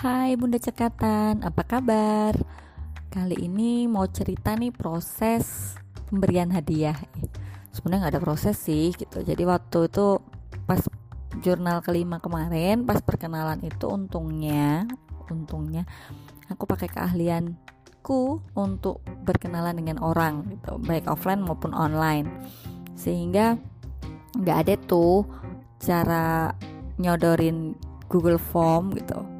Hai Bunda Cekatan, apa kabar? Kali ini mau cerita nih proses pemberian hadiah. Sebenarnya nggak ada proses sih gitu. Jadi waktu itu pas jurnal kelima kemarin, pas perkenalan itu untungnya, untungnya aku pakai keahlianku untuk berkenalan dengan orang gitu, baik offline maupun online. Sehingga nggak ada tuh cara nyodorin Google Form gitu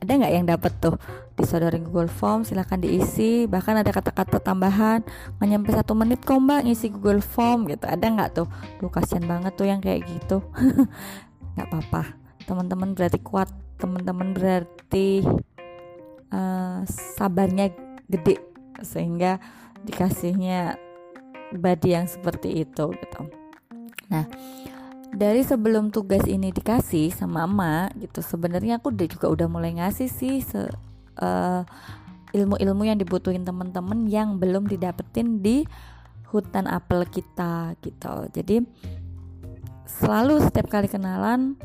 ada nggak yang dapat tuh? Disodorin Google Form silahkan diisi. Bahkan ada kata-kata tambahan. Nggak nyampe satu menit kok mbak ngisi Google Form gitu. Ada nggak tuh? Lu kasihan banget tuh yang kayak gitu. Nggak apa-apa. Teman-teman berarti kuat. Teman-teman berarti uh, sabarnya gede. Sehingga dikasihnya body yang seperti itu gitu. Nah dari sebelum tugas ini dikasih sama emak gitu sebenarnya aku udah juga udah mulai ngasih sih se, uh, ilmu-ilmu yang dibutuhin temen-temen yang belum didapetin di hutan apel kita gitu. Jadi selalu setiap kali kenalan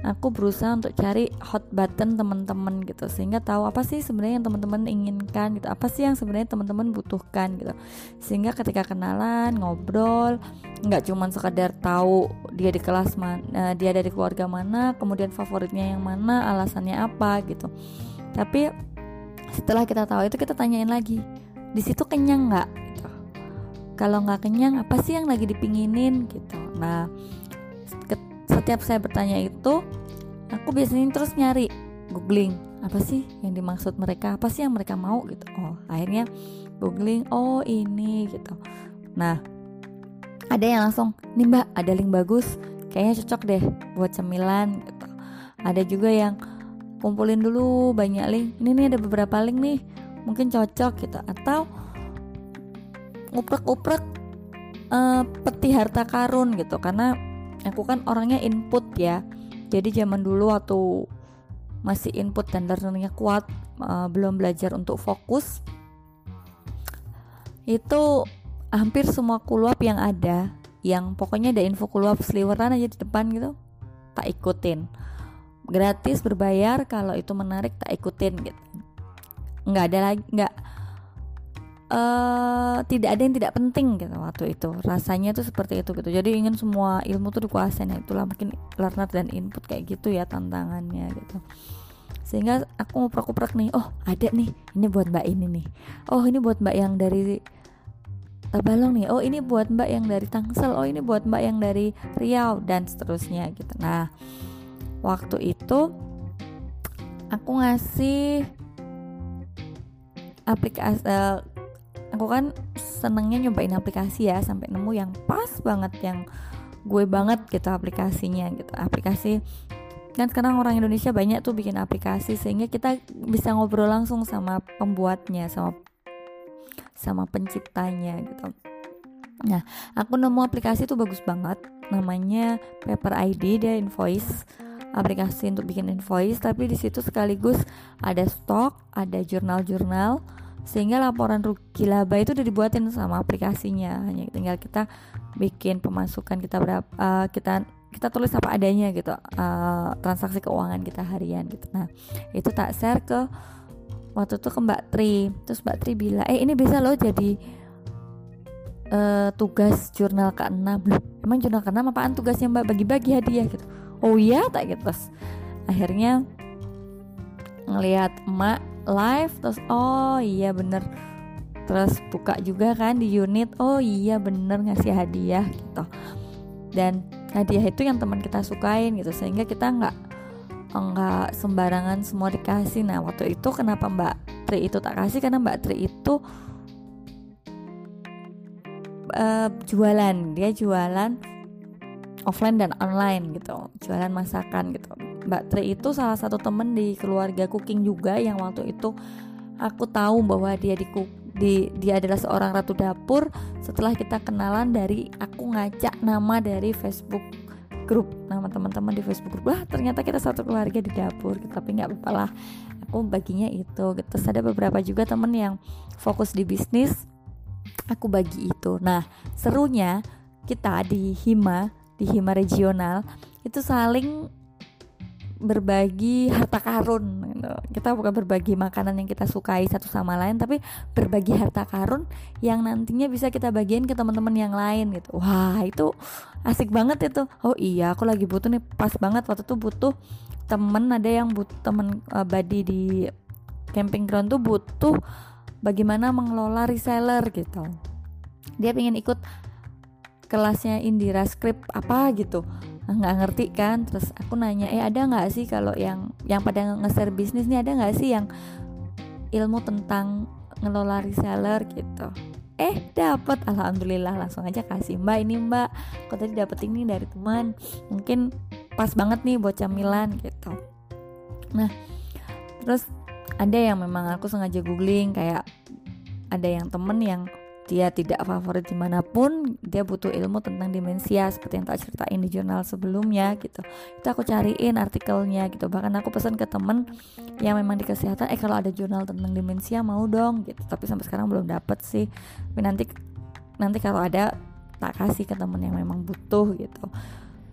aku berusaha untuk cari hot button teman-teman gitu sehingga tahu apa sih sebenarnya yang teman-teman inginkan gitu. Apa sih yang sebenarnya teman-teman butuhkan gitu. Sehingga ketika kenalan ngobrol nggak cuma sekadar tahu dia di kelas mana dia dari keluarga mana kemudian favoritnya yang mana alasannya apa gitu. Tapi setelah kita tahu itu kita tanyain lagi di situ kenyang nggak? Gitu. Kalau nggak kenyang apa sih yang lagi dipinginin? Gitu. Nah setiap saya bertanya itu aku biasanya terus nyari googling apa sih yang dimaksud mereka? Apa sih yang mereka mau? Gitu. Oh akhirnya googling oh ini gitu. Nah ada yang langsung nih mbak ada link bagus. Kayaknya cocok deh buat cemilan gitu. Ada juga yang kumpulin dulu banyak link. Ini nih ada beberapa link nih. Mungkin cocok gitu. Atau uprek-uprek uh, peti harta karun gitu. Karena aku kan orangnya input ya. Jadi zaman dulu waktu masih input dan learningnya kuat uh, belum belajar untuk fokus itu hampir semua kuluap yang ada yang pokoknya ada info kuluap sliweran aja di depan gitu tak ikutin. Gratis berbayar kalau itu menarik tak ikutin gitu. Nggak ada lagi nggak uh, tidak ada yang tidak penting gitu waktu itu. Rasanya tuh seperti itu gitu. Jadi ingin semua ilmu tuh dikuasai nah itulah mungkin learner dan input kayak gitu ya tantangannya gitu. Sehingga aku prak nih oh ada nih ini buat mbak ini nih. Oh ini buat mbak yang dari Tabalong nih oh ini buat mbak yang dari Tangsel oh ini buat mbak yang dari Riau dan seterusnya gitu. Nah waktu itu aku ngasih aplikasi uh, aku kan senengnya nyobain aplikasi ya sampai nemu yang pas banget yang gue banget gitu aplikasinya gitu. Aplikasi kan sekarang orang Indonesia banyak tuh bikin aplikasi sehingga kita bisa ngobrol langsung sama pembuatnya sama sama penciptanya gitu. Nah aku nemu aplikasi tuh bagus banget. Namanya Paper ID dia invoice aplikasi untuk bikin invoice. Tapi di situ sekaligus ada stok ada jurnal-jurnal sehingga laporan rugi laba itu udah dibuatin sama aplikasinya. Hanya tinggal kita bikin pemasukan kita berapa uh, kita kita tulis apa adanya gitu. Uh, transaksi keuangan kita harian gitu. Nah itu tak share ke waktu itu ke Mbak Tri. Terus Mbak Tri bilang eh ini bisa loh jadi uh, tugas jurnal ke-6 loh emang jurnal ke-6 apaan tugasnya Mbak? Bagi-bagi hadiah gitu. Oh iya tak gitu. Terus akhirnya ngelihat emak live terus oh iya bener. Terus buka juga kan di unit oh iya bener ngasih hadiah gitu. Dan hadiah itu yang teman kita sukain gitu sehingga kita nggak nggak sembarangan semua dikasih. Nah waktu itu kenapa Mbak Tri itu tak kasih? Karena Mbak Tri itu uh, jualan. Dia jualan offline dan online gitu. Jualan masakan gitu. Mbak Tri itu salah satu temen di keluarga cooking juga yang waktu itu aku tahu bahwa dia di, di dia adalah seorang ratu dapur. Setelah kita kenalan dari aku ngajak nama dari Facebook grup nama teman-teman di Facebook grup wah ternyata kita satu keluarga di dapur gitu. tapi nggak apa-apa lah aku baginya itu gitu. terus ada beberapa juga temen yang fokus di bisnis aku bagi itu nah serunya kita di Hima di Hima regional itu saling berbagi harta karun gitu. kita bukan berbagi makanan yang kita sukai satu sama lain tapi berbagi harta karun yang nantinya bisa kita bagiin ke teman-teman yang lain gitu. Wah itu asik banget itu. Oh iya aku lagi butuh nih. Pas banget waktu itu butuh temen ada yang butuh temen uh, body di camping ground tuh butuh bagaimana mengelola reseller gitu. Dia pengen ikut kelasnya Indira Script apa gitu nggak ngerti kan? Terus aku nanya eh ada nggak sih kalau yang yang pada nge-share bisnis nih ada nggak sih yang ilmu tentang ngelola reseller gitu? Eh dapat alhamdulillah langsung aja kasih mbak ini mbak kok tadi dapat ini dari teman mungkin pas banget nih buat camilan gitu. Nah terus ada yang memang aku sengaja googling kayak ada yang temen yang dia tidak favorit di mana pun dia butuh ilmu tentang demensia seperti yang tak ceritain di jurnal sebelumnya gitu. Itu aku cariin artikelnya gitu. Bahkan aku pesan ke temen yang memang di kesehatan eh kalau ada jurnal tentang demensia mau dong gitu. Tapi sampai sekarang belum dapet sih. Tapi nanti nanti kalau ada tak kasih ke temen yang memang butuh gitu.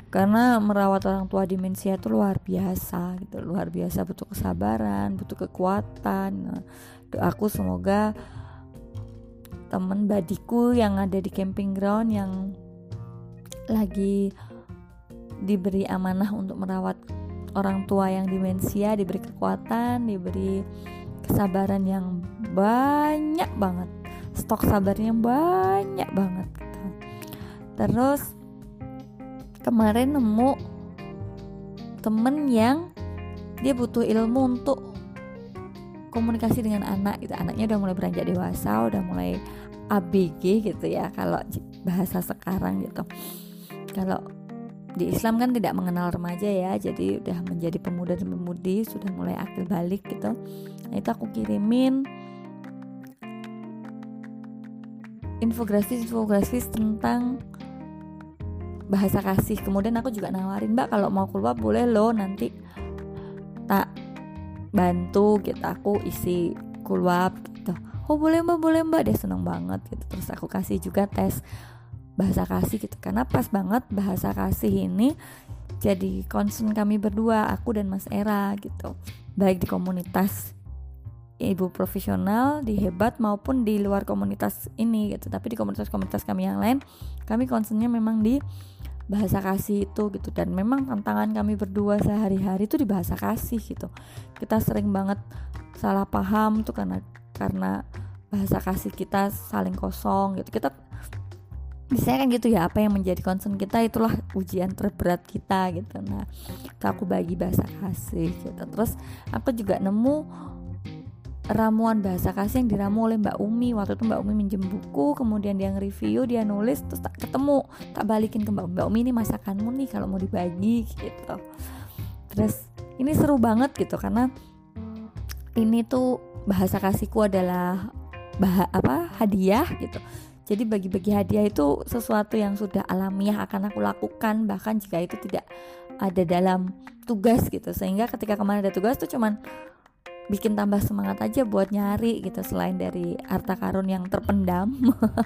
Karena merawat orang tua demensia itu luar biasa gitu. Luar biasa butuh kesabaran butuh kekuatan. Nah, doaku semoga temen badiku yang ada di camping ground yang lagi diberi amanah untuk merawat orang tua yang demensia diberi kekuatan diberi kesabaran yang banyak banget stok sabarnya banyak banget gitu. terus kemarin nemu temen yang dia butuh ilmu untuk komunikasi dengan anak gitu. Anaknya udah mulai beranjak dewasa udah mulai ABG gitu ya kalau bahasa sekarang gitu. Kalau di Islam kan tidak mengenal remaja ya jadi udah menjadi pemuda dan pemudi sudah mulai akil balik gitu. Nah itu aku kirimin infografis infografis tentang bahasa kasih. Kemudian aku juga nawarin mbak kalau mau keluar boleh lo nanti tak bantu gitu aku isi kulwap gitu. Oh boleh mbak boleh mbak. Dia seneng banget gitu. Terus aku kasih juga tes bahasa kasih gitu. Karena pas banget bahasa kasih ini jadi concern kami berdua aku dan Mas Era gitu. Baik di komunitas ibu profesional di hebat maupun di luar komunitas ini gitu. Tapi di komunitas-komunitas kami yang lain kami concernnya memang di bahasa kasih itu gitu. Dan memang tantangan kami berdua sehari-hari itu di bahasa kasih gitu. Kita sering banget salah paham tuh karena karena bahasa kasih kita saling kosong gitu. Kita bisa kan gitu ya apa yang menjadi concern kita itulah ujian terberat kita gitu. Nah aku bagi bahasa kasih gitu. Terus aku juga nemu ramuan bahasa kasih yang diramu oleh Mbak Umi. Waktu itu Mbak Umi minjem buku kemudian dia nge-review dia nulis terus tak ketemu. Tak balikin ke Mbak Umi Mbak Umi ini masakanmu nih kalau mau dibagi gitu. Terus ini seru banget gitu karena ini tuh bahasa kasihku adalah bah apa hadiah gitu. Jadi bagi-bagi hadiah itu sesuatu yang sudah alamiah akan aku lakukan bahkan jika itu tidak ada dalam tugas gitu. Sehingga ketika kemarin ada tugas tuh cuman bikin tambah semangat aja buat nyari gitu selain dari harta karun yang terpendam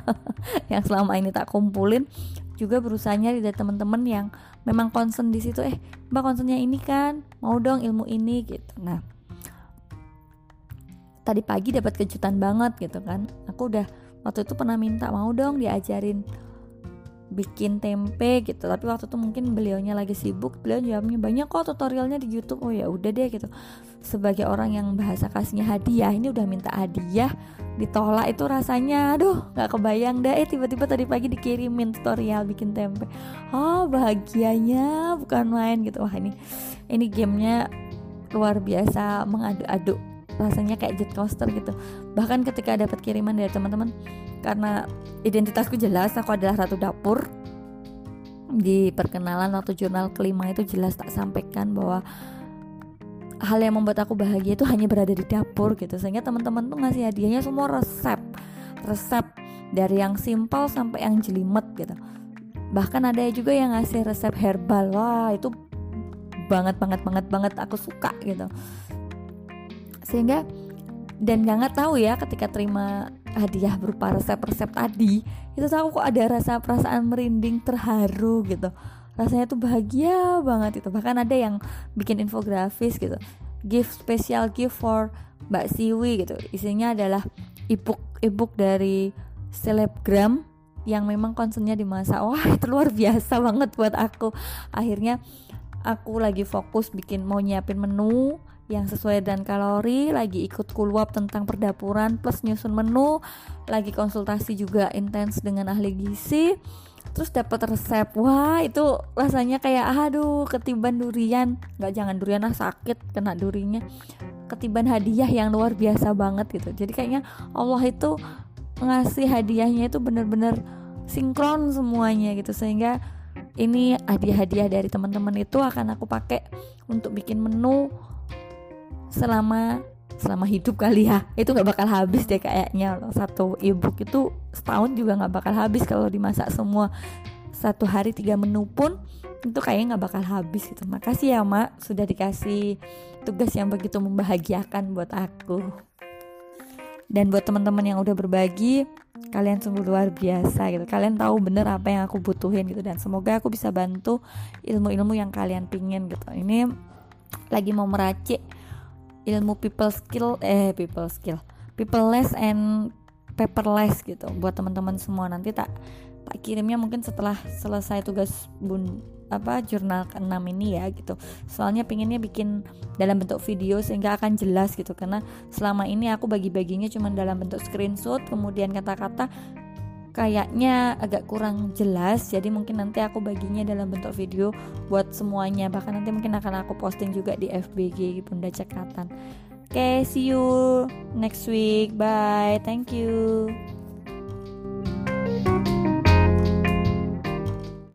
yang selama ini tak kumpulin. Juga berusaha nyari dari teman-teman yang memang concern di situ eh mbak concernnya ini kan? Mau dong ilmu ini gitu. Nah tadi pagi dapat kejutan banget gitu kan. Aku udah waktu itu pernah minta mau dong diajarin bikin tempe gitu. Tapi waktu itu mungkin beliaunya lagi sibuk beliau jawabnya banyak kok tutorialnya di YouTube. Oh ya udah deh gitu. Sebagai orang yang bahasa kasihnya hadiah ini udah minta hadiah ditolak itu rasanya aduh nggak kebayang deh. Eh tiba-tiba tadi pagi dikirimin tutorial bikin tempe. Oh bahagianya bukan main gitu. Wah ini ini gamenya luar biasa mengadu-adu rasanya kayak jet coaster gitu. Bahkan ketika dapat kiriman dari teman-teman karena identitasku jelas aku adalah ratu dapur di perkenalan atau jurnal kelima itu jelas tak sampaikan bahwa hal yang membuat aku bahagia itu hanya berada di dapur gitu. Sehingga teman-teman tuh ngasih hadiahnya semua resep resep dari yang simpel sampai yang jelimet gitu. Bahkan ada juga yang ngasih resep herbal. Wah itu banget banget banget banget aku suka gitu sehingga dan gak nggak tahu ya ketika terima hadiah berupa resep-resep tadi itu aku kok ada rasa perasaan merinding terharu gitu. Rasanya tuh bahagia banget itu. Bahkan ada yang bikin infografis gitu. Gift special gift for Mbak Siwi gitu. Isinya adalah ebook ebook dari selebgram yang memang concernnya dimasak wah itu luar biasa banget buat aku. Akhirnya aku lagi fokus bikin mau nyiapin menu yang sesuai dan kalori lagi ikut kuluap tentang perdapuran plus nyusun menu lagi konsultasi juga intens dengan ahli gizi terus dapat resep. Wah itu rasanya kayak aduh ketiban durian. Nggak jangan durian lah sakit kena durinya. Ketiban hadiah yang luar biasa banget gitu. Jadi kayaknya Allah itu ngasih hadiahnya itu bener-bener sinkron semuanya gitu. Sehingga ini hadiah-hadiah dari teman-teman itu akan aku pakai untuk bikin menu selama selama hidup kali ya. Itu nggak bakal habis deh kayaknya. Satu ebook itu setahun juga nggak bakal habis. Kalau dimasak semua satu hari tiga menu pun itu kayaknya nggak bakal habis gitu. Makasih ya mak sudah dikasih tugas yang begitu membahagiakan buat aku. Dan buat teman-teman yang udah berbagi kalian sungguh luar biasa gitu. Kalian tahu bener apa yang aku butuhin gitu. Dan semoga aku bisa bantu ilmu-ilmu yang kalian pingin gitu. Ini lagi mau meracik ilmu people skill eh people skill. People less and paperless gitu buat teman-teman semua. Nanti tak tak kirimnya mungkin setelah selesai tugas bun apa jurnal ke-6 ini ya gitu. Soalnya pinginnya bikin dalam bentuk video sehingga akan jelas gitu. Karena selama ini aku bagi-baginya cuma dalam bentuk screenshot kemudian kata-kata kayaknya agak kurang jelas jadi mungkin nanti aku baginya dalam bentuk video buat semuanya. Bahkan nanti mungkin akan aku posting juga di FBG Bunda Cekatan. Oke okay, see you next week. Bye. Thank you